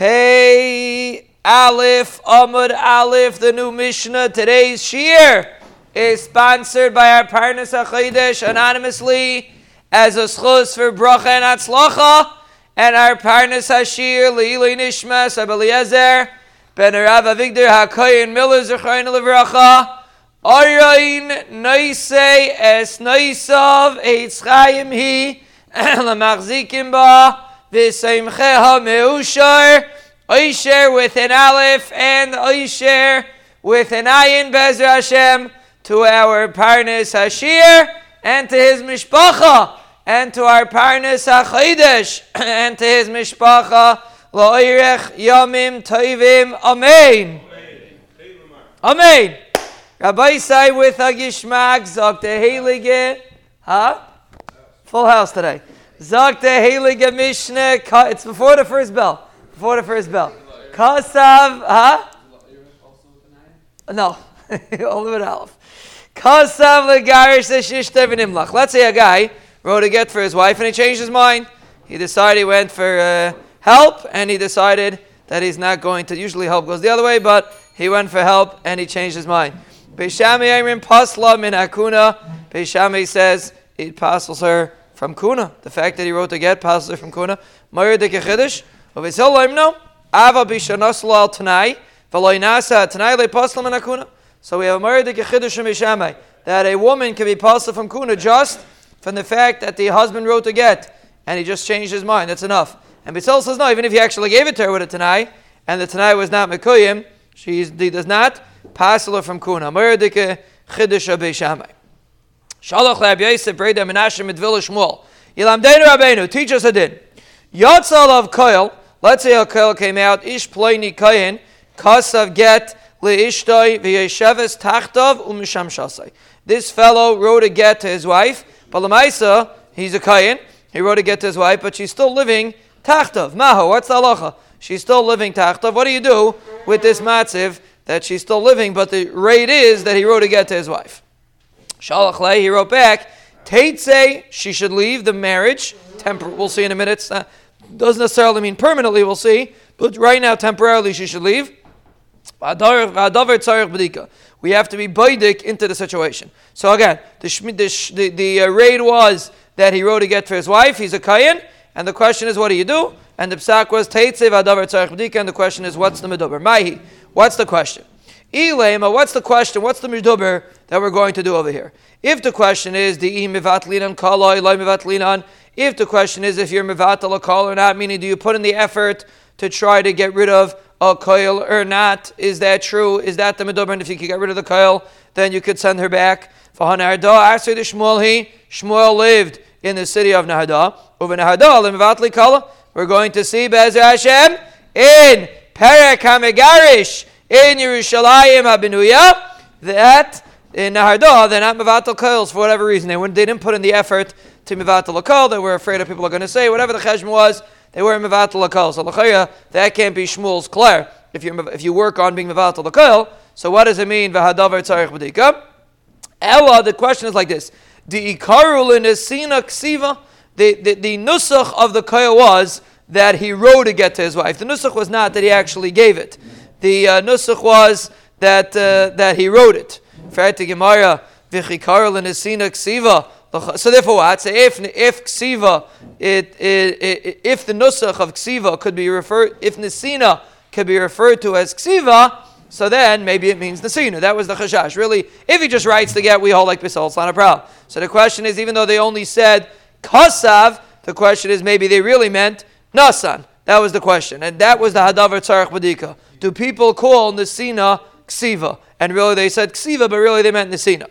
Pei Aleph Amud Aleph, the new Mishnah. Today's Shir is sponsored by our partners HaChodesh anonymously as a schus for bracha and atzlacha, and our partners Hashir Leili Nishmas Abeliezer Ben Rav Avigdor HaKoyin Miller Zechayin Levracha Arayin Noise Es Noisav Eitz Chaim Hi Lamachzikim Ba V'Seimcheha Meushar Oisher with an Aleph and Oisher with an Ayin Bezer Hashem to our Parnas Hashir and to his Mishpacha and to our Parnas HaChodesh and to his Mishpacha Lo'irech Yomim Toivim Amen. Amen. Rabbi say with a Gishmak, the Heilige, huh? Full house today. Zog the Heilige Mishnah, it's before the first bell. Before the first bell. Kasav, huh? No, only with Aleph. Kasav legarish shishter v'nimlach. Let's say a guy wrote a get for his wife and he changed his mind. He decided he went for uh, help and he decided that he's not going to. Usually help goes the other way, but he went for help and he changed his mind. Beishami Ayrim Pasla min Akuna. Beishami says it passes her from Kuna. The fact that he wrote the get passes from Kuna. Mayr de Kechidish. Uvisel Laimno. Ava Bishanosla al Tanai. Veloy Nasa Tanai le Pasla min Akuna. So we have a Mayr de Kechidish from Beishami. That a woman can be pasla from Kuna just from the fact that the husband wrote the get and he just changed his mind. That's enough. And Bissell says no, even if he actually gave it to her with a Tanai and the Tanai was not Mekuyim, she does not Pasala from Kuna. Meredike Chiddush Beishamai. Shalach Lab Yosef Breda Menashe Midvil Shmuel. Yilamdeinu Rabbeinu, teach us a din. Yatzal of Koil, let's say a Koil came out, Ish Ploini Kayin, Kasav Get, Leishtoi, Vyesheves Tachtov, Umisham Shasai. This fellow wrote a get to his wife, but Lamaisa, he's a Kayin, he wrote a get to his wife, but she's still living Tachtov. Maho, what's the halacha? She's still living Tachtov. What do you do with this matziv? that she's still living, but the rate is that he wrote a get to his wife. Shalach he wrote back, say she should leave the marriage. Tempor- we'll see in a minute. Not, doesn't necessarily mean permanently, we'll see. But right now, temporarily, she should leave. We have to be baidik into the situation. So again, the, the, the, uh, raid was that he wrote a get for his wife. He's a kayan. And the question is, what do you do? And the psak was Teitze v'adavar tzarech. And the question is, what's the medober? Mahi. What's the question? Ilema, what's the question? What's the meduber that we're going to do over here? If the question is the mivatlinan kaloi loy mivatlinan, if the question is if you're mivatal a call or not, meaning do you put in the effort to try to get rid of a coil or not? Is that true? Is that the meduber? And if you can get rid of the coil, then you could send her back. Shmuel lived in the city of Nahardah. We're going to see Bezer Hashem in Perek HaMegarish in Yerushalayim HaBenuya that in Nahardah they're not Mevatel Koils for whatever reason. They, they didn't put in the effort to Mevatel Kol. They were afraid of people are going to say. Whatever the Cheshma was, they were Mevatel Kol. So Lachaya, that can't be Shmuel's Claire if, you if you work on being Mevatel Kol. So what does it mean? V'hadavar tzarech b'dika? Ella, the question is like this. The Ikarul in Ksiva, the, the, the Nusach of the Kaya was that he wrote a get to his wife. The nusach was not that he actually gave it. The uh, nusach was that uh, that he wrote it. Gemara. So therefore, what? So if if ksiva, it, it, it, if the nusach of ksiva could be referred, if nesina could be referred to as ksiva, so then maybe it means nesina. That was the chashash. Really, if he just writes the get, we hold like bisol. It's not a problem. So the question is, even though they only said kasav, the question is maybe they really meant Nasan. That was the question. And that was the Hadavar Tzarech Badika. Do people call Nesina Ksiva? And really they said Ksiva, but really they meant Nesina.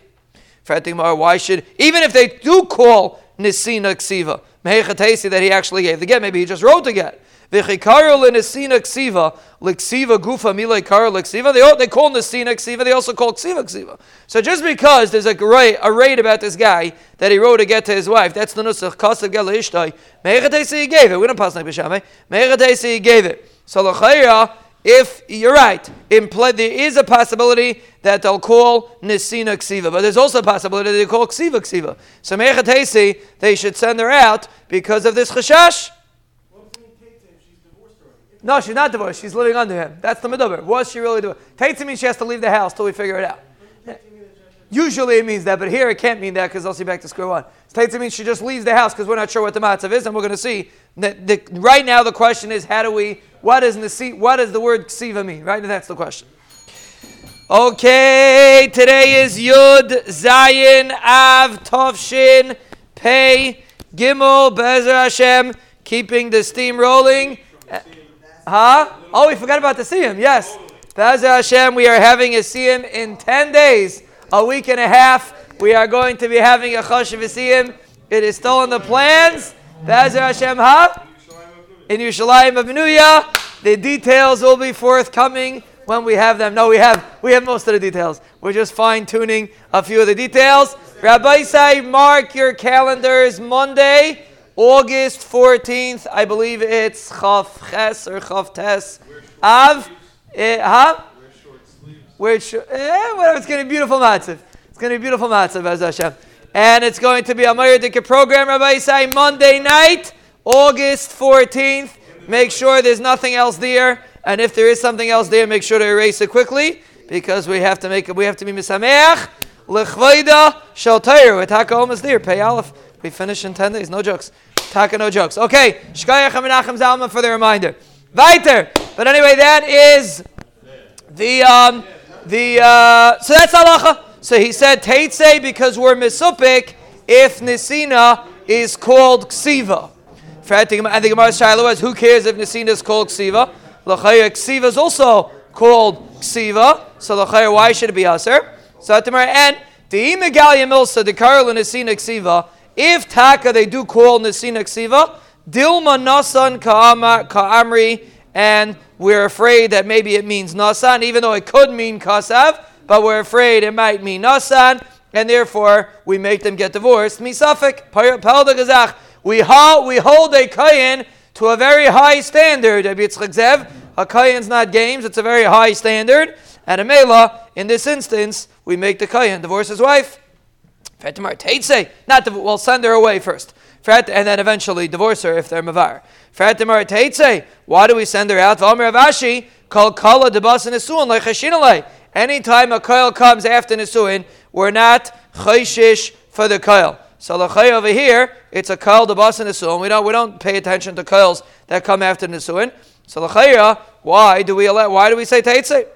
Why should, even if they do call Nesina Ksiva, that he actually gave the get, maybe he just wrote the get. L'nesina ksiva, gufa. They, they call nesina ksiva, they also call ksiva ksiva. So just because there's a a raid about this guy that he wrote a get to his wife, that's the nusach, kasav gel ishtai. Me'echatesi he gave it. We don't pass like b'shamay. Me'echatesi he gave it. So l'chayra, if you're right, there is a possibility that they'll call Nisina Ksiva, but there's also a possibility that they call Ksiva Ksiva. So Mechatesi, they should send her out because of this chashash. No, she's not divorced. She's living under him. That's the meduber. Was she really divorced? Taitza means she has to leave the house till we figure it out. Usually it means that, but here it can't mean that because I'll see back to square one. Taitza means she just leaves the house because we're not sure what the matzav is, and we're going to see that the, right now the question is how do we, what does the what does the word ksiva mean? Right, that's the question. Okay, today is Yud Zayin Av Tovshin Pei Gimel Bezer Hashem, keeping the steam rolling. Huh? Oh, we forgot about the Siyam. Yes. Bezer Hashem, we are having a Siyam in 10 days, a week and a half. We are going to be having a Choshev Siyam. It is still in the plans. Bezer Hashem, huh? In Yerushalayim of The details will be forthcoming when we have them. No, we have we have most of the details. We're just fine tuning a few of the details. Rabbi say, mark your calendars. Monday, August fourteenth. I believe it's Chav Ches or Chav Tes Av. Eh, huh? Which, eh, whatever. It's going to be beautiful matzav. It's going to be beautiful matzav as Hashem. And it's going to be a Mayr program, Rabbi say Monday night, August 14th. Make sure there's nothing else there. And if there is something else there, make sure to erase it quickly because we have to make it, we have to be misameach lechvayda shel With Taka almost there. Pay aleph. We finish in 10 days. No jokes. Taka, no jokes. Okay. Shkayach Menachem Zalman for the reminder. Weiter. But anyway, that is the, um, the, uh, so that's halacha. So he said Teitze because we're misupik if Nisina is called Ksiva. And the Gemara Shiloh was, who cares if Nisina is called Ksiva? Lachaya ksiva is also called ksiva. So lachaya, why should it be aser? So and the imegalia milsa the karl nesina ksiva. If taka they do call nesina ksiva, dilma nasan ka'amri, and we're afraid that maybe it means nasan, even though it could mean kasav, but we're afraid it might mean nasan, and therefore we make them get divorced. Misafik, we hold, we hold a kayin to a very high standard. A kayan's not games, it's a very high standard. And a mela, in this instance, we make the kayan divorce his wife. Fatimar Teitse, not the, we'll send her away first. And then eventually divorce her if they're mavar. Fatimar Teitse, why do we send her out? Valmer Avashi, called Kala debas Nisuin, like. Anytime a koil comes after Nisuin, we're not chayshish for the koil. So lachay over here, it's a kal debas nisuin. We don't we don't pay attention to koils that come after nisuin. So lachaya, why do we allow, why do we say teitze?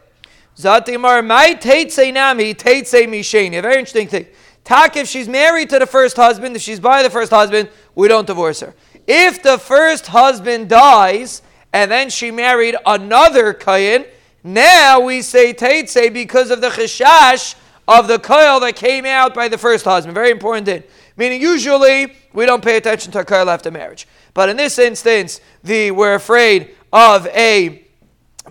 Zatimar my teitze nami teitze misheni. A very interesting thing. Tak, if she's married to the first husband, if she's by the first husband, we don't divorce her. If the first husband dies and then she married another kayin, now we say teitze because of the cheshash of the koil that came out by the first husband. Very important thing. Meaning, usually we don't pay attention to a koil after marriage. But in this instance, the we're afraid of a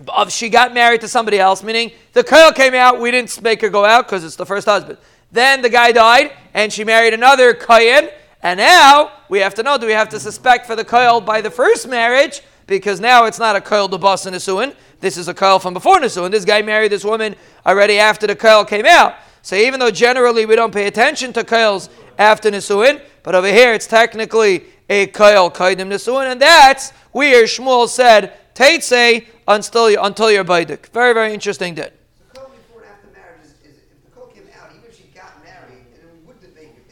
of she got married to somebody else, meaning the koil came out, we didn't make her go out because it's the first husband. Then the guy died, and she married another kohen, and now we have to know: do we have to suspect for the koil by the first marriage? Because now it's not a koil to bus and Nisuin. This is a koil from before Nisuin. This guy married this woman already after the koil came out. So even though generally we don't pay attention to koils after Nisuin, but over here it's technically a koil kaidim Nisuin, and that's where Shmuel said, Teitse until, you, until you're Baidik. Very, very interesting did.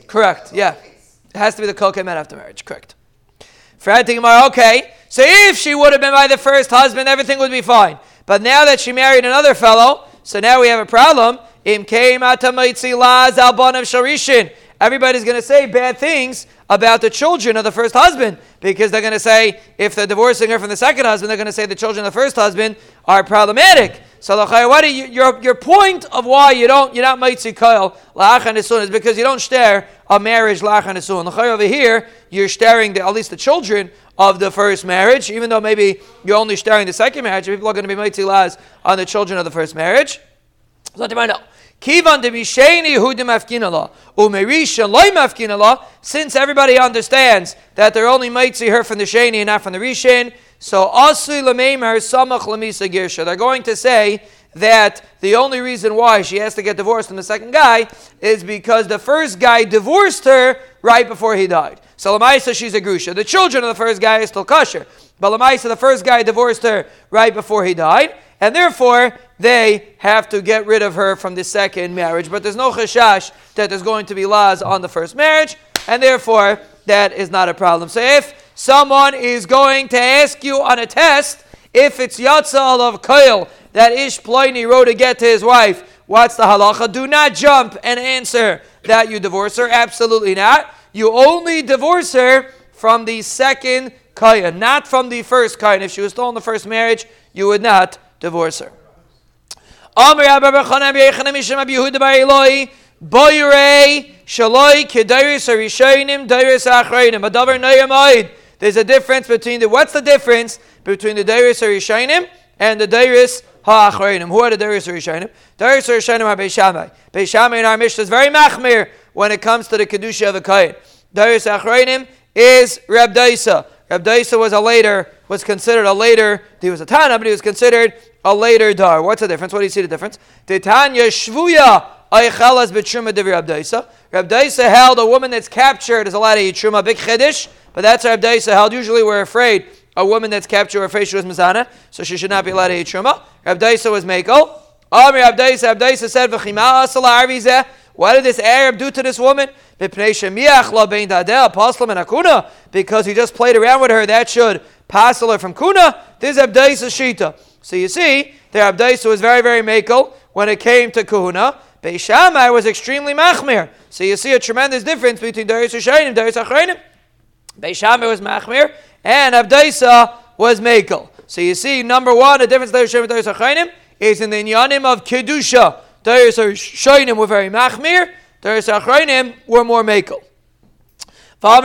Correct, yeah. It has to be the kol came out after marriage, correct. Okay, so if she would have been by the first husband, everything would be fine. But now that she married another fellow, so now we have a problem. Im sharishin. Everybody's going to say bad things about the children of the first husband because they're going to say if they're divorcing her from the second husband, they're going to say the children of the first husband are problematic. So what you, your your point of why you don't you're not mitzi koil lachan is because you don't stare a marriage lachan esun. Over here, you're staring the, at least the children of the first marriage, even though maybe you're only staring the second marriage. People are going to be mitzi las on the children of the first marriage. So know. Kivan de Misheni Yehudim Afkinala, Umerisha Loy Mafkinala, since everybody understands that they're only see her from the Sheni and not from the Rishin, so Asui Lameimer Samach Lamisa Girsha. They're going to say that the only reason why she has to get divorced from the second guy is because the first guy divorced her right before he died. So Lamaisa, she's a Grusha. The children of the first guy is still kosher. Balamaisa, the first guy divorced her right before he died, and therefore they have to get rid of her from the second marriage. But there's no chashash that there's going to be laws on the first marriage, and therefore that is not a problem. So if someone is going to ask you on a test if it's yatzal of koil that Ish Ploini wrote to get to his wife, what's the halacha? Do not jump and answer that you divorce her. Absolutely not. You only divorce her from the second not from the first kaya. If she was still in the first marriage, you would not divorce her. There's a difference between the what's the difference between the Dairis Rishainim and the Dairis Ha'achreinim. Who are the Dairis Rishainim? Dairis Rishainim are Beishamai. Beishamai in our Mishnah is very machmir when it comes to the Kedusha of a Kayin. Dairis Ha'achreinim is Reb Daisa. Reb Daisa was a later, was considered a later, he was a Tana, but he was considered a later Dar. What's the difference? What do you see the difference? Titanya Shvuya Aichelas B'Truma Divi Reb Daisa. Reb held a woman that's captured is allowed to eat Truma, big Chiddush, but that's Reb Daisa held. Usually we're afraid a woman that's captured her face, she was Mizana, so she should not be allowed to eat Truma. Reb Daisa was Mekel. Amir Reb Daisa, Reb said, V'chima Asala Arvizeh. What did this Arab do to this woman? Because he just played around with her, that should passel her from kuna. This is Abdaisa Shita. So you see, the Abdaisa was very, very makel when it came to kuna. Beishamai was extremely machmir. So you see a tremendous difference between Darius Hashainim and Darius Achrainim. Beishamai was machmir, and Abdaisa was makel. So you see, number one, the difference Darius and Darius is in the inyanim of Kedusha. Darius Shainim were very machmir. Darius Achrayim were more makel. I'll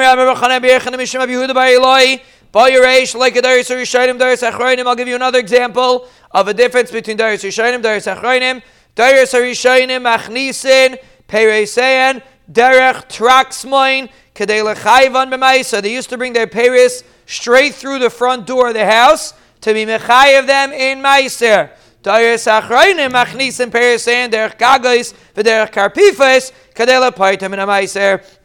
give you another example of a difference between Darius Rishayim, Darius Achrayim. Darius Rishayim, Machnisin, Peresein, Derech Traxmoin, Kadela Chayvan B'maisa. They used to bring their Peres straight through the front door of the house to be Mechayev them in Meiser. Darius Achrayim, Machnisin, Peresein, Derech Gagais, V'derech Karpifes,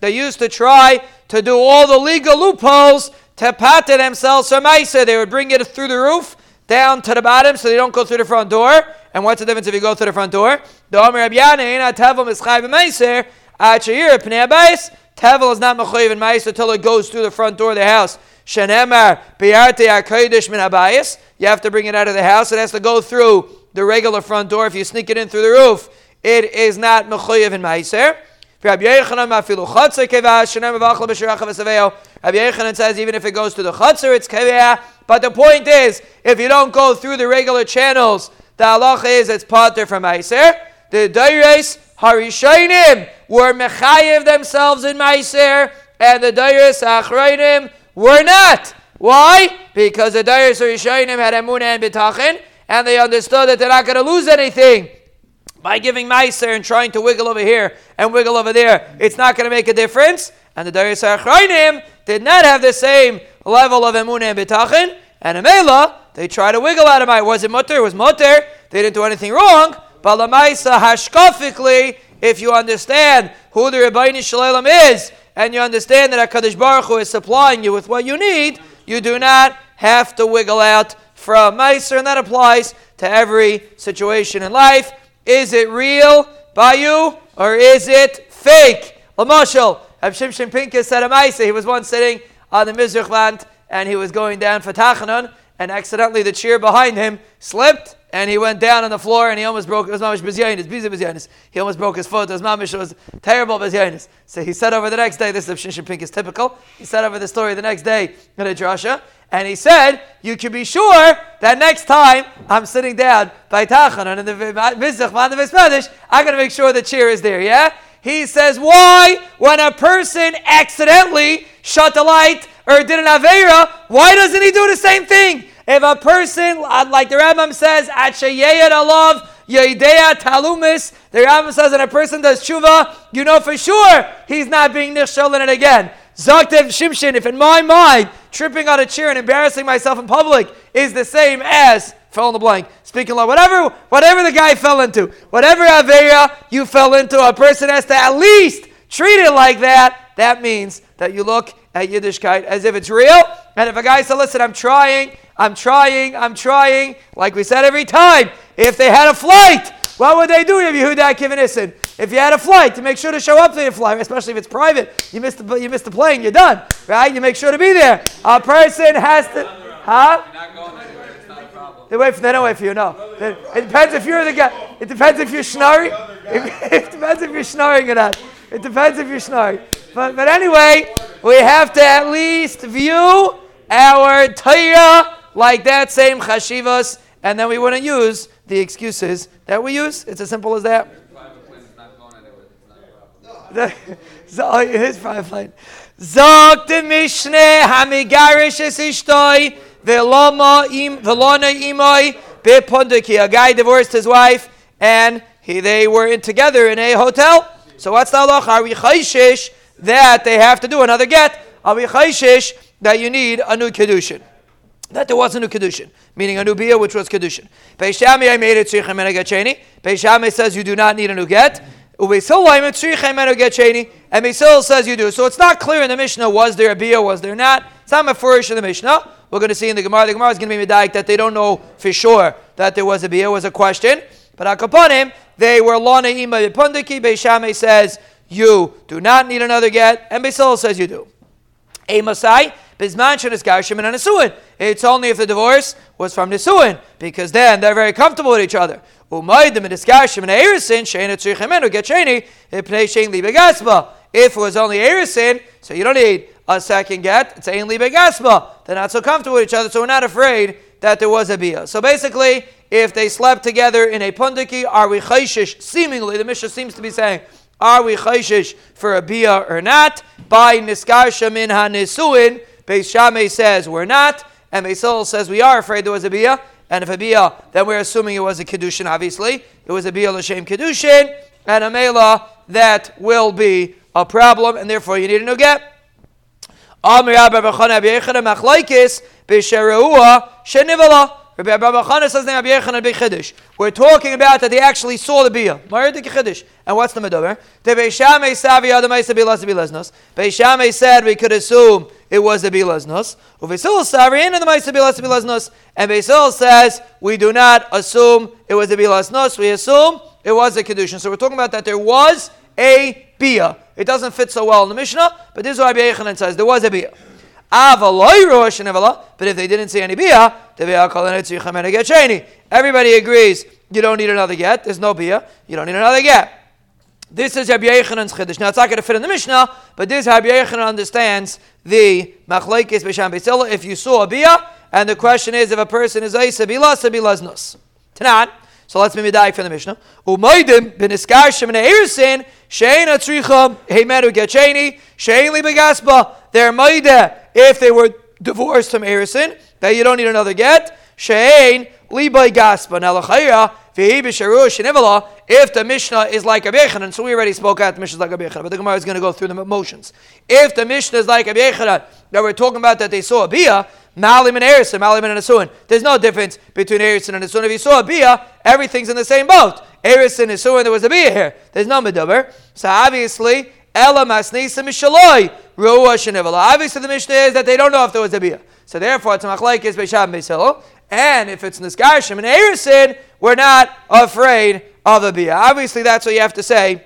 they used to try to do all the legal loopholes to patent themselves from Maisa. They would bring it through the roof down to the bottom so they don't go through the front door. And what's the difference if you go through the front door? The Omer Abiyana, Tevel is Chayv Meiser, Achayir, Pnei Abais. Tevel is not Mechayiv in Meiser until it goes through the front door of the house. Shenemar, Biyarte HaKodesh Min Abayis. You have to bring it out of the house. It has to go through the regular front door. If you sneak it in through the roof, it is not mechuyev in ma'aser. Rabbi Yechanan says even if it goes to the chutzner, it's kevah. But the point is, if you don't go through the regular channels, the halacha is it's pater from ma'aser. The dayres harishainim were mechayev themselves in ma'aser, and the dayres achrayim were not. Why? Because the dayres harishainim had emunah and bitachin, and they understood that they're not going to lose anything by giving Meiser and trying to wiggle over here and wiggle over there, it's not going to make a difference. And the Darius Achrayim did not have the same level of Emunah and Bitachin. And Amela, they tried to wiggle out of my. Was it mutter? It was mutter. They didn't do anything wrong. But Lamaisa hashkafically, if you understand who the Rabbi Shalom is, and you understand that HaKadosh Baruch Hu is supplying you with what you need, you do not have to wiggle out from Meiser, and that applies to every situation in life. Is it real by you or is it fake? Lamashal, Shimshon Pincus said a. He was once sitting on the Mizrach land and he was going down for Tachanan and accidentally the chair behind him slipped and he went down on the floor and he almost broke his mamish bezyanis. He almost broke his foot. His mamish was terrible bezyanis. So he said over the next day, this is Shimshon Pincus typical. He said over the story the next day in a drasha, and he said, you can be sure that next time I'm sitting down by Tachanan in the Mizrach, the I'm going to make sure the chair is there, yeah? He says, why, when a person accidentally shut the light or did an Aveira, why doesn't he do the same thing? If a person, uh, like the Rambam says, at Sheyeyat Alav, Yeidea Talumis, the Rambam says that a person does tshuva, you know for sure he's not being nishal in it again. Zaktev Shimshin, if in my mind, tripping on a chair and embarrassing myself in public is the same as fill in the blank. Speaking law, whatever, whatever the guy fell into, whatever Aveya you fell into, a person has to at least treat it like that. That means that you look at Yiddishkeit as if it's real. And if a guy said, listen, I'm trying, I'm trying, I'm trying, like we said every time, if they had a flight, what would they do if you that Kivanisin? If you had a flight, to make sure to show up to your flight, especially if it's private, you missed the, you missed the plane, you're done, right? You make sure to be there. A person has to, huh? They wait for, they don't wait for you, no. It depends if you're the guy, it depends if you're snoring. It, depends if you're snoring or not. It depends if you're snoring. But, but anyway, we have to at least view our Torah like that same chashivas, and then we wouldn't use the excuses that we use. It's as simple as that. so it is private plane. Zog the Mishneh Hamigarish es ishtoi velona imoi bepondaki. A guy divorced his wife, and he, they were in, together in a hotel. So what's the halacha? Are we chayshish that they have to do another get? Are we chayshish that you need a new kedushin? That there was a new kedushin, meaning a new bia, which was kedushin. Beishami, I made it tzichem and gacheni. Beishami says you do not need a new get. Ubesil I made tzichem and gacheni. And Beisil says you do. So it's not clear in the Mishnah was there a bia, was there not. It's not mafurish in the Mishnah. We're going to see in the Gemara. The Gemara is going to be medayik that they don't know for sure that there was a bia. Was a question. But akaponim, they were lana ima pundiki. Beishame says you do not need another get, and Beisil says you do. A Masai, Bisman Garshim and Nisuin. It's only if the divorce was from Nisuin, because then they're very comfortable with each other. If it was only Erisin, so you don't need a second get, it's Ein Libegasba. They're not so comfortable with each other, so we're not afraid that there was a bia. So basically, if they slept together in a pundiki, are we chayshish? Seemingly, the Mishnah seems to be saying, are we chayshish for a bia or not? By niskarsha min hanisuin, Beis Shammai says we're not, and Beis says we are afraid there was a bia. And if a bia, then we're assuming it was a kedushin. Obviously, it was a bia l'shem kedushin, and a mela that will be a problem, and therefore you need a new get. Amir Abba B'Yechana Machlaikis B'Shereua Shenivala. Rabbi says Rabbi Big Chiddush. We're talking about that they actually saw the Chiddush. And what's the medover? The Beishame Savi Adamaisa Bilas Bilaznos. Beishame said we could assume it was the Bilaznos. Uvesil Savi and the Maisa Bilas Bilaznos. And Beisil says we do not assume it was the Bilaznos. We assume it was a Kedushin. So we're talking about that there was a bia. It doesn't fit so well in the Mishnah, but this is what Rabbi Yechanan says. There was a bia. But if they didn't see any bia, everybody agrees you don't need another get. There's no bia. You don't need another get. This is Rabbi Yechanan's chiddush. Now it's not going to fit in the Mishnah, but this Rabbi Yechanan understands the machlekes b'sham b'sila. If you saw a bia, and the question is if a person is aisa bila, sabila znus. Tanan. So let's maybe die from the Mishnah. Umaydim b'niskar shemene erisin shein atzricham heimeru getcheni shein li begaspa. They're maida if they were divorced from Erisin, that you don't need another get. Shein libay gaspa. Now l'chayra if the Mishnah is like a Bechanan, so we already spoke out the Mishnah is like a Bechanan, but the Gemara is going to go through the motions. If the Mishnah is like a Bechanan, that we're talking about that they saw a Bia, Malim and Erison, Malim and Asuin. There's no difference between Erison and Asuin. If you saw a Bia, everything's in the same boat. Erison and Asuin, there was a Bia here. There's no Medover. So obviously, Ela Masnisa Mishaloi, Ruah Shenivala. Obviously, the Mishnah is that they don't know if there was a Bia. So therefore, it's a Machlaikis Beishab Beisilo. And if it's Niskarshim and Erisin, we're not afraid of a Bia. Obviously, that's what you have to say.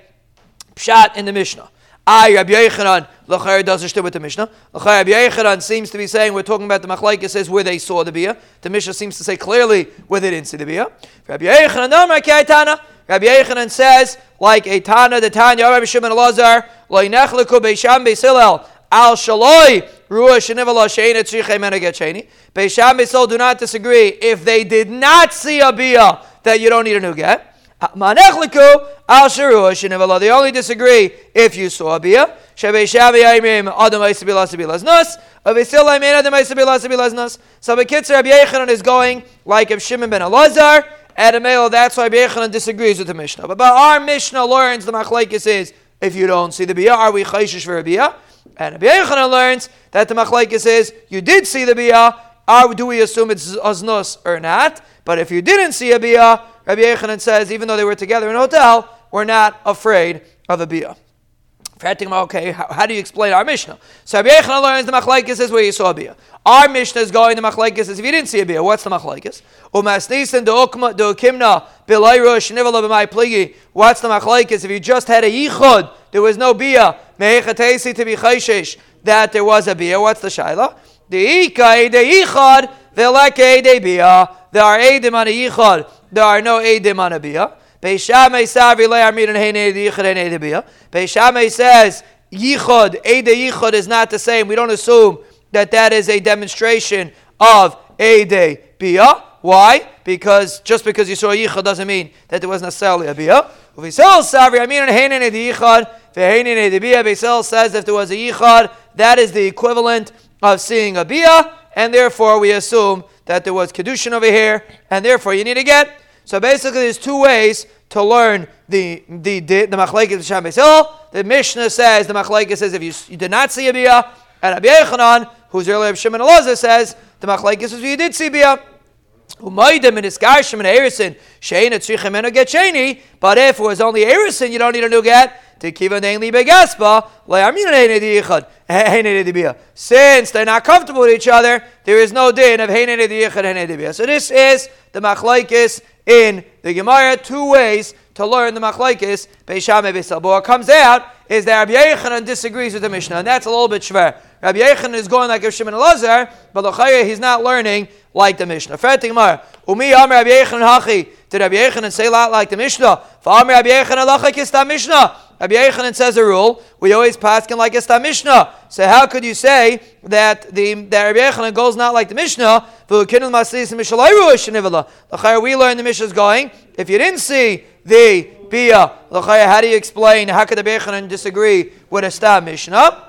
Pshat in the Mishnah. I, Rabbi Yechanan, Lachar does understand with the Mishnah. Lachar Rabbi Yechanan seems to be saying, we're talking about the Machlaikis says where they saw the Bia. The Mishnah seems to say clearly where they didn't see the Bia. Rabbi Yechanan, no, Rabbi Yechanan says, like a Tana, the Tanya, Rabbi Shimon Elazar, Loinechleku Beisham Beisilel, Al Shaloi, Ruah Shenivala Sheina Tzriche Meneget Beisham Beisil do not disagree. If they did not see a Bia, that you don't need a new get. Manechleku Al Sharuah Shenivala. They only disagree if you saw a Bia. Shabeishavi Aimim Adam Aisabilas Bilas Nus. Avisil Aimin Adam Aisabilas Bilas Nus. So Bekitzer Rabbi Yechanan is going like if Shimon ben Elazar. At a male, that's why Bechanan disagrees with the Mishnah. But, but our Mishnah learns the machlekes is if you don't see the bia, are we chayshish for a bia? And Bechanan learns that the machlekes is you did see the bia. Are, do we assume it's aznus or not? But if you didn't see a bia, Rabbi Yechanan says even though they were together in a hotel, we're not afraid of a bia. Okay, how, how, do you explain our Mishnah? So Rabbi Yechon learns the machlekes is where you saw a bia. Our Mishnah is going the machlekes is if you didn't see a bia. What's the de ukma de ukimna bilayru shnivala b'may pligi. What's the machlekes if you just had a yichud? There was no bia. Mehechatesi to be chayshish that there was a bia. What's the shaila? The ikai de yichud veleke de bia. There are edim on a yichud. There are no edim on a bia. Beishamay Savri Le Armid and Hene Yichud Hene Debia. Beishamay says Yichud, Ede Yichud is not the same. We don't assume that that is a demonstration of Ede Bia. Why? Because just because you saw Yichud doesn't mean that there was necessarily a Bia. Uvisel Savri Armid and Hene Yichud Vehene Debia. Beisel says if there was a Yichud, that is the equivalent of seeing a Bia, and therefore we assume that there was Kedushin over here, and therefore you need to get so basically, there's two ways to learn the the the, the machlekes Sham The Mishnah says the machlekes says if you, you did not see a bia, and Rabbi Yechanan, who's earlier of Shimon Elazar, says the machlekes is if you did see bia. Umaydim and Iskarshim and Erison, Shane at but if it was only Erison, you don't need a new get. Since they're not comfortable with each other, there is no din of So this is the machlaikis in the Gemara two ways to learn the machlaikis Beishame Beisal. What comes out is that Rabbi Yechanan disagrees with the Mishnah, and that's a little bit shver. Rabbi Yechanan is going like Shimon Elazar, but Lachaya he's not learning like the Mishnah. Fret Gemara. Umi Amr Rabbi Yechanan Hachi. Did Rabbi Yechanan say a lot like the Mishnah? For Amr Rabbi Yechanan Lachakis Mishnah. Rabbi Yechanan says a rule. We always pass him like a Mishnah. So how could you say that the that Rabbi Yechanan goes not like the Mishnah? The We learn the Mishnah is going. If you didn't see the Bia, how do you explain? How could the Yechanan disagree with a Stam Mishnah?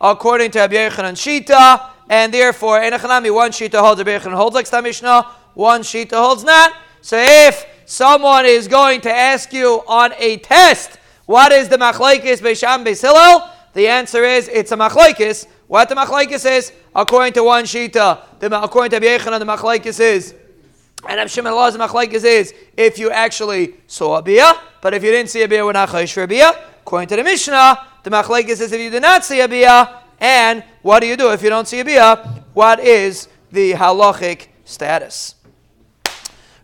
according to Rabbi Yechanan Shita, and therefore, one Shita holds Rabbi Yechanan holds like Stam Mishnah, one Shita holds not. So if someone is going to ask you on a test, what is the machlaikis beisham beisilel? The answer is it's a machlaikis. What the machlaikis is, according to one shita, the, according to Yechanan, the machlaikis is, and Rav Shimon Allah's machlaikis is if you actually saw a bia, but if you didn't see a bia, we're not chayish for a bia. According to the Mishnah, the machlaikis is if you did not see a bia, and what do you do if you don't see a bia? What is the halachic status?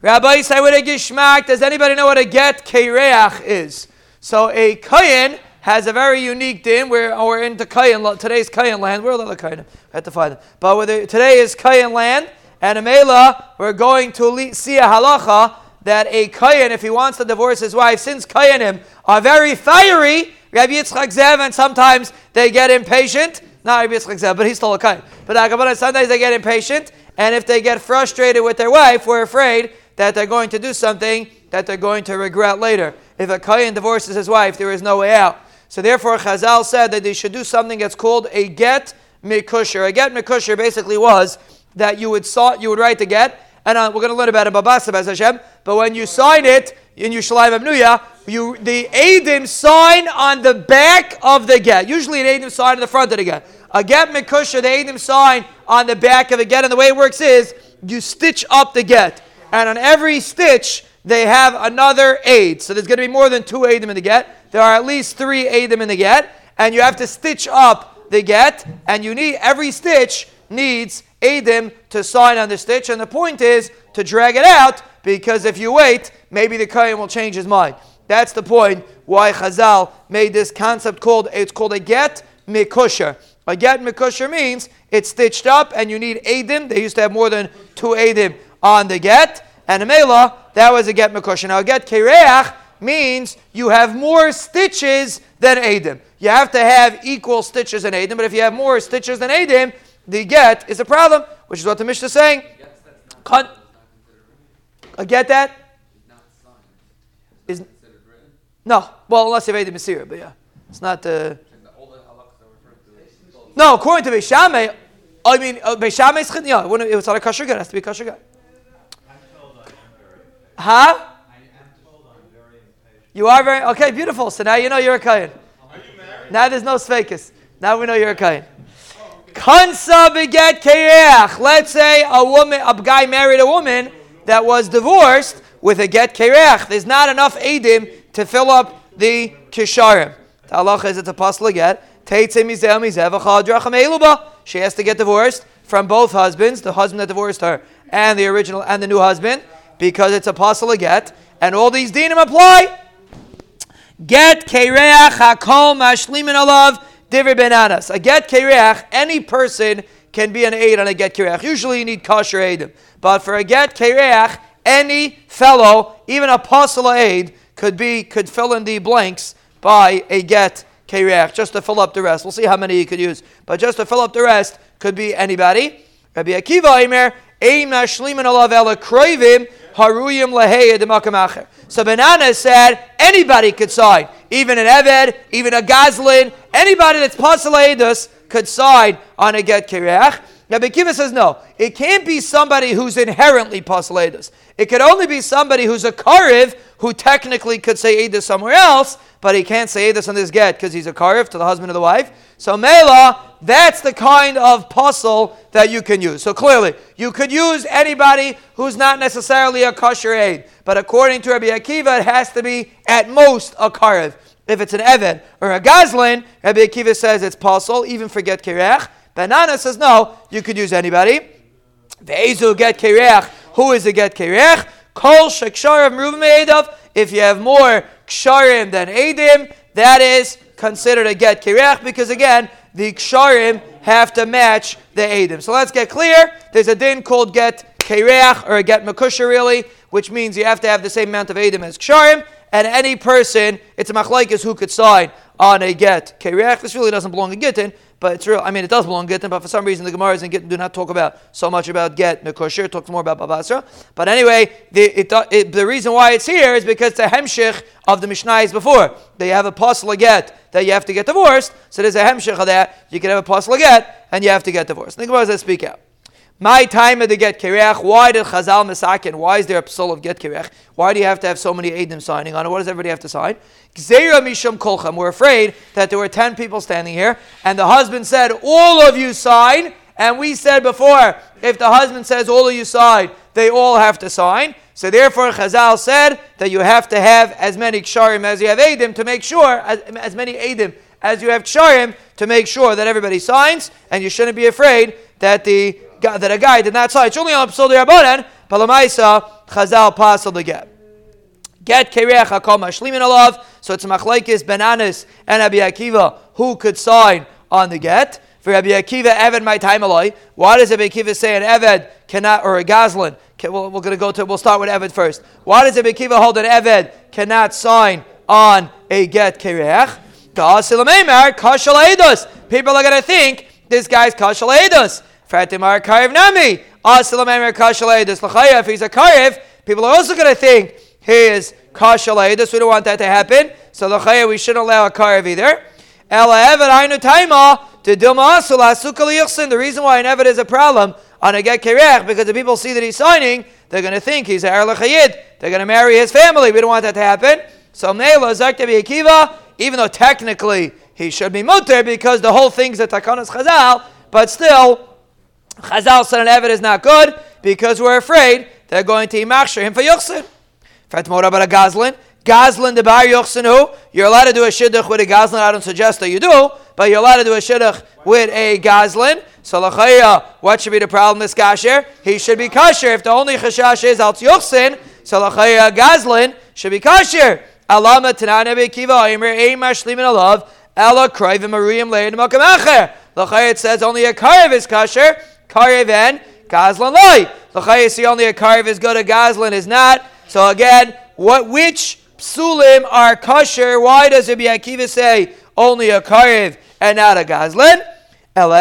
Rabbi say what a gishmak. Does anybody know what a get kereach is? So a kayin has a very unique din. We're, oh, we're into today's kayin land. Where are the other kayin? I have to find them. But the, today is kayin land. And Amela, we're going to see a halacha that a kayin, if he wants to divorce his wife, since kayinim are very fiery, Rabbi Yitzchak Zev, and sometimes they get impatient. Not Rabbi Yitzchak Zev, but he's still a kayin. But sometimes they get impatient, and if they get frustrated with their wife, we're afraid that they're going to do something that they're going to regret later. If a Kayan divorces his wife, there is no way out. So therefore, Chazal said that they should do something that's called a get mikusher. A get mikusher basically was that you would saw, you would write the get, and uh, we're going to learn about it, Babasa Bez Hashem. But when you sign it in Yerushalayim Abnuya, you the Adim sign on the back of the get. Usually an Adim sign on the front of the get. A get mikusher, the Adim sign on the back of the get, and the way it works is you stitch up the get and on every stitch they have another aid. So there's going to be more than two aidim in the get. There are at least three aidim in the get, and you have to stitch up the get, and you need every stitch needs aidim to sign on the stitch. And the point is to drag it out because if you wait, maybe the kohen will change his mind. That's the point why Chazal made this concept called it's called a get mikusher. A get mikusher means it's stitched up and you need aidim. They used to have more than two aidim on the get, and a mela, that was a get mekush. Now, a get kereach means you have more stitches than Adim. You have to have equal stitches than Adim, but if you have more stitches than Adim, the get is a problem, which is what the Mishnah is saying. Con- I get that? Is, no, well, unless you have Adim Masir, but yeah. It's not the. No, according to Beishameh, I mean, uh, Beishameh yeah, it was not a kosher gut, it has to be a kosher gut. Huh? You are very okay. Beautiful. So now you know you're a kain. Now there's no svekis. Now we know you're a kain. Kansa beget kereach. Let's say a woman, a guy married a woman that was divorced. with a get kereach. There's not enough edim to fill up the kisharim. The halacha is it's a pasla get. She has to get divorced from both husbands, the husband that divorced her and the original and the new husband, because it's a pasla get, and all these dinim apply. Get kereach hakol mashlimin alav divrei Ben Nanas. A get kereach, any person can be an aid on a get kireach. Usually you need kosher aid. But for a get kireach, any fellow, even apostle aid, could be could fill in the blanks by a get kireach, just to fill up the rest. We'll see how many you could use. But just to fill up the rest could be anybody. Rabbi Akiva Aimer, Ein mashlimin alav ela kroivim haruyim leheya demakamacher. So Banana said anybody could sign, even an Eved, even a Gazlin, anybody that's Pasaladus could sign on a get kireach. Now Bekiva says no. It can't be somebody who's inherently pasaledus. It could only be somebody who's a kariv who technically could say edus somewhere else, but he can't say edus on this get because he's a kariv to the husband of the wife. So mela, that's the kind of puzzle that you can use. So clearly, you could use anybody who's not necessarily a kosher aid, but according to Rabbi Akiva, it has to be at most a kariv. If it's an Evan or a Gazlin, Rabbi Akiva says it's possible, even for get Kirech. Banana says no, you could use anybody. Ve'ezu get Kirech. Who is a get Kirech? Kol sheksharim ruvim If you have more ksharim than edim, that is considered a get Kirech because again, the ksharim have to match the edim. So let's get clear. There's a din called get Kirech or a get makusha really, which means you have to have the same amount of edim as ksharim and any person, it's a machlaikis who could sign on a get. Kerech, this really doesn't belong in Gittin, but it's real. I mean, it does belong in Gittin, but for some reason the Gemaras in Gittin do not talk about so much about get. Mekosher talks more about Babasra. But anyway, the, it, it, the reason why it's here is because the hemshich of the Mishnah is before. They have a puzzle get that you have to get divorced, so there's a hemshich of that. You can have a puzzle get and you have to get divorced. The Gemara says, speak out. My time the get kireach. Why did Chazal Mesakin? Why is there a psul of get kireach? Why do you have to have so many Adim signing on it? What does everybody have to sign? Gzeira mishum kolchem. We're afraid that there were 10 people standing here, and the husband said, All of you sign. And we said before, if the husband says, All of you sign, they all have to sign. So therefore, Chazal said that you have to have as many ksharim as you have Adim to make sure, as, as many Adim as you have ksharim to make sure that everybody signs, and you shouldn't be afraid that the that a guy did not sign. It's only on Psol Rabbanan, Palamaisa, Chazal Pasal the get. Get Kereach Hakol Mashlimin Alav. So it's Machlaikis, Ben Nanas, and Rabbi Akiva who could sign on the get. For Rabbi Akiva, Eved my time aloi. Why does Rabbi Akiva say an Eved cannot, or a Gazlan? Can, well, we're going to go to, we'll start with Eved first. Why does Rabbi Akiva hold an Eved cannot sign on a get Kereach? People are going to think this guy's Kashal Eidos. Fatimar Karev Nami. If he's a Karev, people are also going to think he is Kashaledus. We don't want that to happen. So Lachaya, we shouldn't allow a Karev either. The reason why an Eved is a problem on a get kerech, because the people see that he's signing, they're going to think he's a Erlachayid. They're going to marry his family. We don't want that to happen. So Mela Zaktabi Akiva, even though technically he should be mutter because the whole thing's a Takanas Chazal, but still, Chazal said an Eved is not good because we're afraid they're going to imachshir him for Yuchsin. Fatmora about a Gazlin. Gazlin the Bar Yuchsin who? You're allowed to do a shidduch with a Gazlin. I don't suggest that you do, but you're allowed to do a shidduch with a Gazlin. So Lachaya, what should be the problem this kasher? He should be kasher. If the only chashash is al Yuchsin, so Lachaya Gazlin should be kasher. Alama Tanana Bekiva Aimer Ein Mashlimin Alav Ella Krivim Mariyim Lein Makam Acher. Lachaya it says only a Karev is kasher. Karev and Gazlan loy. The see only a Karev is good, a Gazlan is not. So again, what which psulim are kosher? Why does Rabbi Akiva say only a Karev and not a Gazlan? By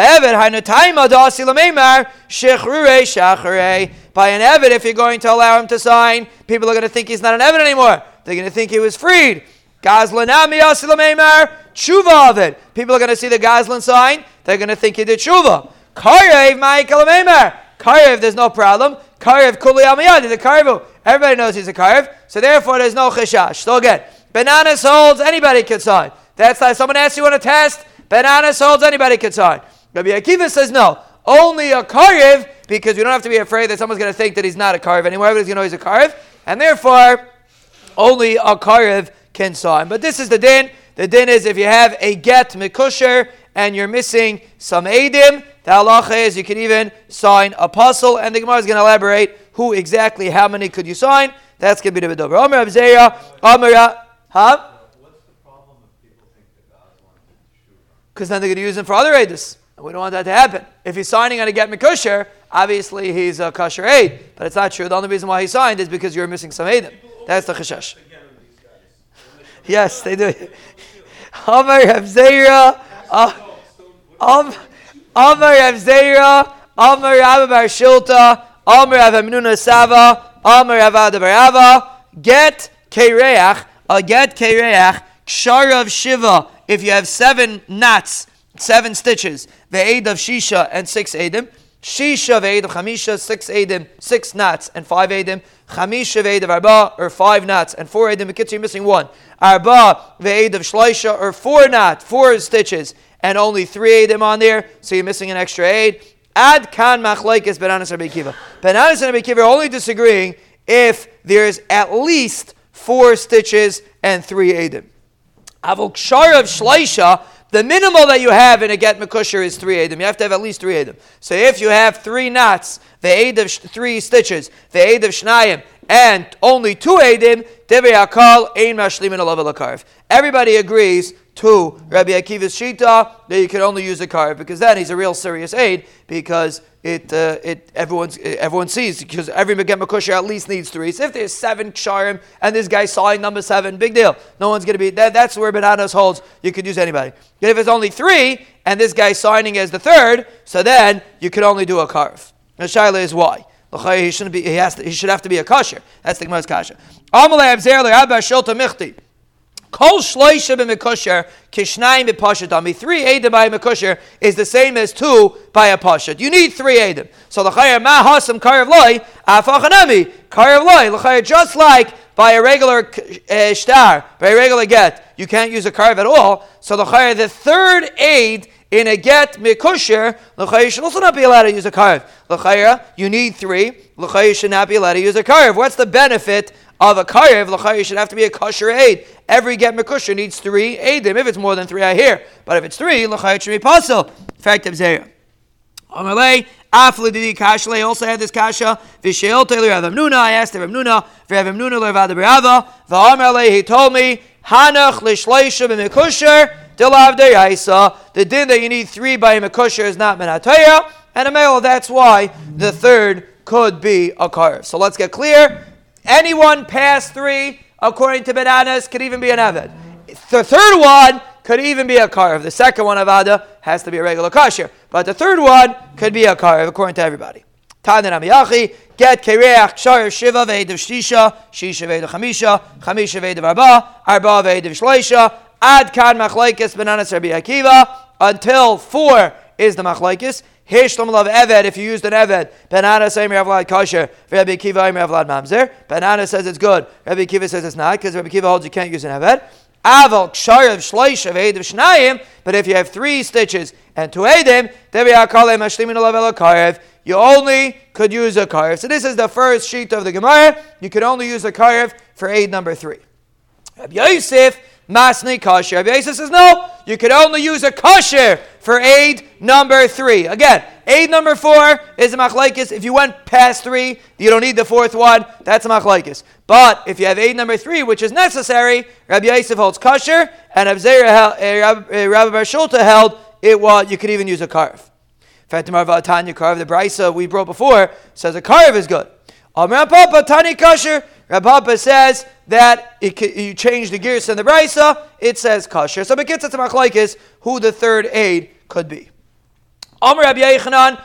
an Evid, if you're going to allow him to sign, people are going to think he's not an Evid anymore. They're going to think he was freed. Gazlanami asilamemar, tshuva of it. People are going to see the Gazlan sign. They're going to think he did tshuva. Karev Michael Meimer. Karev, there's no problem. Karev Kuli Amayadi, the Karev. Everybody knows he's a Karev, so therefore there's no Chishash. So again, Ben Nanas holds, anybody can sign. That's like someone asks you on a test, Ben Nanas holds, anybody can sign. Rabbi Akiva says no, only a Karev, because we don't have to be afraid that someone's going to think that he's not a Karev anymore. Everybody's going to know he's a Karev. and therefore only a karev can sign. But this is the din. The din is if you have a get mikusher and you're missing some edim, the halacha is you can even sign a puzzle, and the Gemara is going to elaborate who exactly, how many could you sign. That's going to be the Vidover. Omer Abzeya, Omer, huh? What's the problem if people think that God's one? Because then they're going to use him for other edus. We don't want that to happen. If he's signing on a get mikusher, obviously he's a kosher aid. But it's not true. The only reason why he signed is because you're missing some edim. That's the chashash. Yes, they do. Omer Abzeya, Omer Abzeya, Omer Abba Bar Shilta, Omer Avamnuna Sava, Omer Avada Barava, get Kereach, a get Kereach, Ksharav Shiva, if you have seven knots, seven stitches, the aid of Shisha and six Adim, Shisha ve'ed of Chamisha, six Adim, six knots and five Adim, Chamisha ve'ed of Arba, or five knots and four Adim, because you're missing one. Arba ve'ed of Shloisha, or four knots, four stitches, and only three Adim on there, so you're missing an extra aid. Ad kan machlaikis Ben Nanas Rabbi Kiva. Ben Nanas and Kiva are only disagreeing if there's at least four stitches and three edim. Avol kshar of shleisha, the minimal that you have in a get mekusher is three edim. You have to have at least three edim. So if you have three knots, the aid of sh- three stitches, the aid of shnayim, and only two edim, devi akal ein mashlimin alav Everybody agrees to Rabbi Akiva's Shita that you can only use a car because then he's a real serious aid because it uh, it everyone's everyone sees because every Meget Makusha at least needs three. So if there's seven Ksharim and this guy signed number seven, big deal. No one's going to be that, That's where Ben Nanas holds. You could use anybody. But if it's only three and this guy signing as the third, so then you could only do a carve. The shaila is why. He shouldn't be. He has. To, he should have to be a kosher. That's the Gemara's kasha. Amalei le'abba michti. Kol shloisha b'mekusher kishnayim b'pashat Three edim by mekusher is the same as two by a pashat. You need three edim. So the chayyar ma hasam karev loy afachanami karev loy l'chayyar just like by a regular uh, star by a regular get you can't use a karev at all. So the chayyar the third aid in a get mikusher, l'chayir should also not be allowed to use a karev. L'chayir, you need three. L'chayir should not be allowed to use a karev. What's the benefit of a karev, l'chayir should have to be a kosher aid. Every get mekusher needs three aidim. If it's more than three, I hear. But if it's three, l'chayir should be possible. Fact of zera. Amalei, Afli didi kashle also had this kasha. Vishail Taylor Rav Nuna. I asked Rav Nuna. Rav Nuna levada. V'amalei he told me Hanach l'shleisha b'mekusher dilav deyaisa. The din that you need three by mekusher is not menataya. And a male, that's why the third could be a karv. So let's get clear. Anyone past three, according to Ben Nanas, could even be an Eved. The third one could even be a Karev. The second one, Avada, has to be a regular Kasher. But the third one could be a Karev, according to everybody. Tanan Amiyachi, get Kereach, Kshar, Shiva, Veid of Shisha, Shisha, Veid of Chamisha, Chamisha, Arba, Arba, Veid of Shleisha, Ad Kan Machlaikis, Ben Nanas, Rabbi Akiva, until four is the Machlaikis. Hishlam love Eved, if you used an Eved, Benana say Rabbi kosher, Rabbi Kiva Rabbi mamzer. Benana says it's good. Rabbi Kiva says it's not, because Rabbi Kiva holds you can't use an Eved. Aval Ksharev Shleish of Eid of Shnayim, but if you have three stitches and two Eidim, then we are calling Mashlimin Olavel Karev. You only could use a Karev. So this is the first sheet of the Gemara. You could only use a Karev for aid number three. Rabbi Yosef Masni kosher. Rabbi Yosef says, no, you could only use a kosher for aid number three. Again, aid number four is a machlaikis. If you went past three, you don't need the fourth one. That's a machlaikis. But if you have aid number three, which is necessary, Rabbi Yosef holds kosher, and Abzera, uh, Rabbi Bar Shulta held it was, you could even use a carve. Fatimar Tanya carve, the brisa we brought before, says a carve is good. Amar Papa, Tani kosher, Rabbi says that it, you change the gears in the brisa, it says kosher. So it gets to machlaikis who the third aid could be. Amr Rabbi Yechanan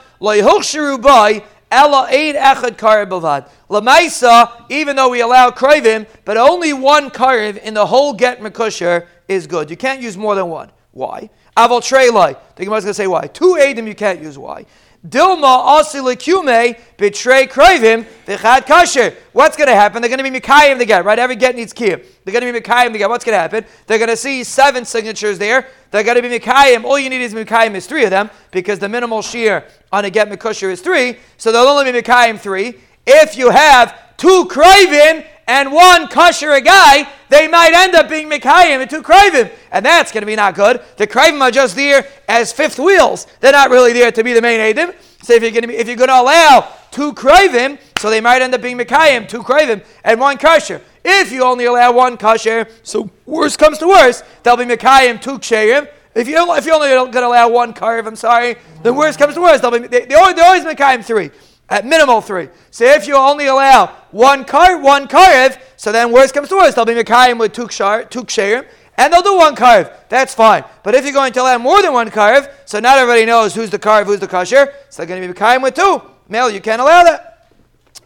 ella echad. Lamaisa, even though we allow krivim, but only one karev in the whole get mekusher is good. You can't use more than one. Why? Aval trelai. The Gemara is going to say why. Two aidim you can't use. Why? Dilma asilikume betray krivim v'chad kasher. What's going to happen? They're going to be mikayim the get, right? Every get needs kiyim. They're going to be mikayim the get. What's going to happen? They're going to see seven signatures there. They're going to be mikayim. All you need is mikayim is three of them because the minimal shear on a get mikusher is three. So they'll only be mikayim three. If you have two krivim and one kosher a guy, they might end up being Mikayim and two Kravim. And that's going to be not good. The Kravim are just there as fifth wheels. They're not really there to be the main Adim. So if you're going to, be, if you're going to allow two Kravim, so they might end up being Mikayim, two Kravim, and one kosher. If you only allow one kosher, so worst comes to worst, they'll be Mikayim, two Ksherim. If you if you only going to allow one karv, I'm sorry, then worst comes to worst, they'll be they, they always, they always Mikayim three at minimal three. So if you only allow one car, one karev, so then worst comes to worst, they'll be mekayim with two ksherim, and they'll do one karev. That's fine. But if you're going to allow more than one karev, so not everybody knows who's the karev, who's the kasher, so they're going to be mekayim with two. Male, you can't allow that.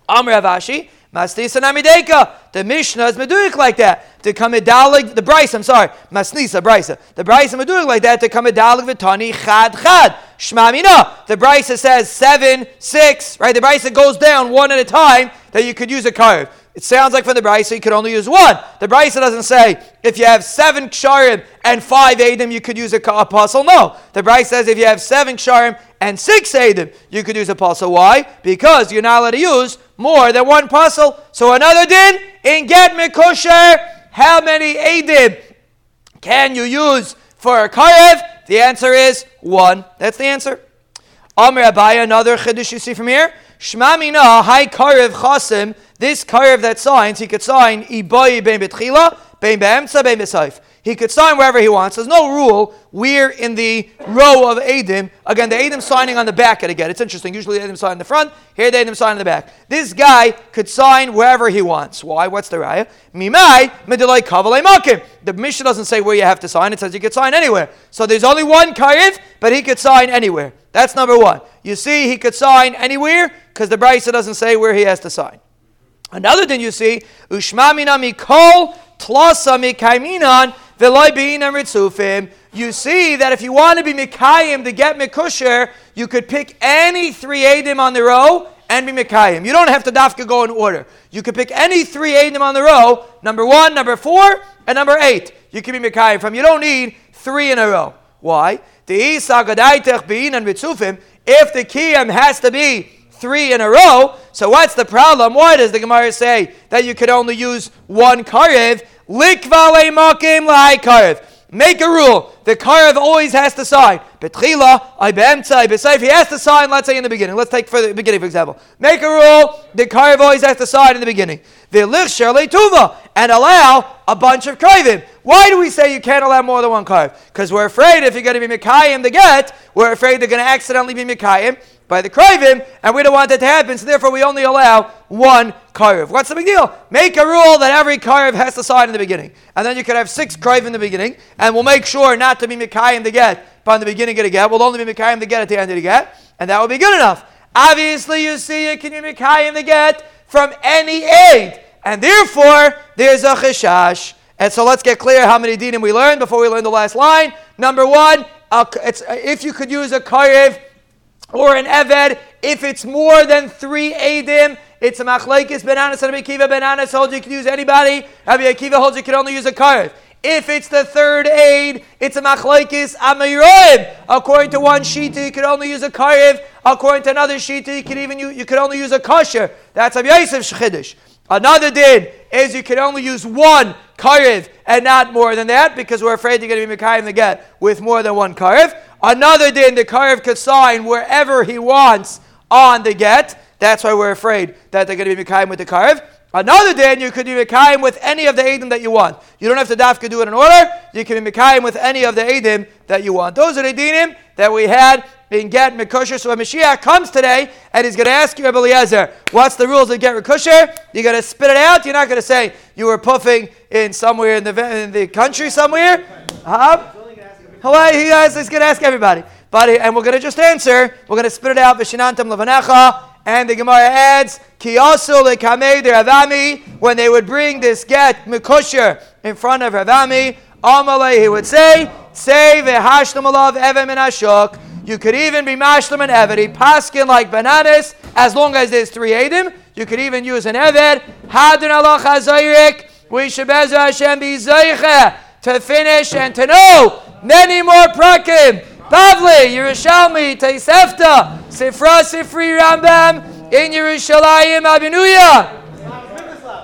Amr Avashi, Masnisa Namideka. The Mishnah is meduik like that. To come medalig, the Bryce, I'm sorry, Masnisa, Bryce. The Bryce is meduik like that to come medalig vitani chad chad. Shmamina. The Bryce says seven, six, right? The Bryce goes down one at a time that you could use a curve. It sounds like from the Brisa you could only use one. The Brisa doesn't say if you have seven ksharim and five edim you could use a apostle. No, the Brisa says if you have seven ksharim and six edim you could use a apostle. Why? Because you're not allowed to use more than one apostle. So another din in get mikosher. How many edim can you use for a karev? The answer is one. That's the answer. Amr Abaya, another chiddush you see from here. Shmamina, high karev chasim this karev that signs, he could sign ibayi ben betchila, ben be'emtza, ben be'saif. He could sign wherever he wants. There's no rule We're in the row of Adim. Again, the Adim signing on the back at again. It's interesting. Usually the Adim sign in the front. Here the Adim sign in the back. This guy could sign wherever he wants. Why? What's the raya? Mimai medilai kavalei makim. The Mishnah doesn't say where you have to sign. It says you could sign anywhere. So there's only one karev, but he could sign anywhere. That's number one. You see, he could sign anywhere because the Brisa doesn't say where he has to sign. Another thing you see, Ushmamina mikol tlasa mikaiminan ritzufim. You see that if you want to be mikayim to get mikusher, you could pick any three edim on the row and be mikayim. You don't have to dafka go in order. You could pick any three edim on the row, number one, number four, and number eight. You can be mikayim from. You don't need three in a row. Why? The If the kiyam has to be three in a row. So what's the problem? Why does the Gemara say that you could only use one karev? Likvale makim lai karev. Make a rule. The karev always has to sign. Betchila, I beemtza, I besayf. He has to sign, let's say in the beginning. Let's take for the beginning, for example. Make a rule. The karev always has to sign in the beginning. V'lich sherle tuva. And allow a bunch of karevim. Why do we say you can't allow more than one karev? Because we're afraid if you're going to be Mikayim to get, we're afraid they're going to accidentally be Mikayim by the Krivim, and we don't want that to happen, so therefore we only allow one Karev. What's the big deal? Make a rule that every Karev has to sign in the beginning. And then you could have six Karev in the beginning, and we'll make sure not to be Mikayim to get, but the beginning of the get, we'll only be Mikayim to get at the end of the get, and that will be good enough. Obviously, you see, you can be Mikayim to get from any aid, and therefore there's a Cheshash. And so let's get clear how many dinim we learned before we learn the last line. Number one, if you could use a karev or an Eved, if it's more than three Adim, it's a Machlaikis Ben Nanas and Akiva Ben Nanas holds you can use anybody. Rabbi Akiva holds you can only use a Karev. If it's the third aid, it's a machlaikis amiroim. According to one shita, you can only use a karev. According to another shita, you can even use, you can only use a kosher. That's a Yosef shchidish. Another din is you can only use one karev and not more than that because we're afraid you're going to be mekayim the get with more than one karev. Another din, the Karev sign wherever he wants on the get. That's why we're afraid that they're going to be Mekayim with the Karev. Another din, you could be Mekayim with any of the Edim that you want. You don't have to dafka do it in order. You can be Mekayim with any of the Edim that you want. Those are the dinim that we had in Get Mekusher. So when Mashiach comes today and he's going to ask you, Eliezer, what's the rules of Get Mekusher? You're going to spit it out. You're not going to say you were puffing in somewhere in the, in the country somewhere. Huh? Hawaii, guys, let's get ask everybody. But and we're going to just answer. We're going to spit it out. Vishinantam levanecha. And the Gemara adds, Kiyasu lekamei Ravami, when they would bring this get mikusher in front of Ravami, Amalei, he would say, Say vehashlam alav evem and ashok. You could even be mashlam and eved. Paskin like Ben Nanas, as long as there's three edim. You could even use an eved. Hadun Allah chazayrik. We should Hashem be zayche to finish and to know many more prakim. Bavli, Yerushalmi, Taisefta, Sifra, Sifri, Rambam, in Yerushalayim, Abinuya.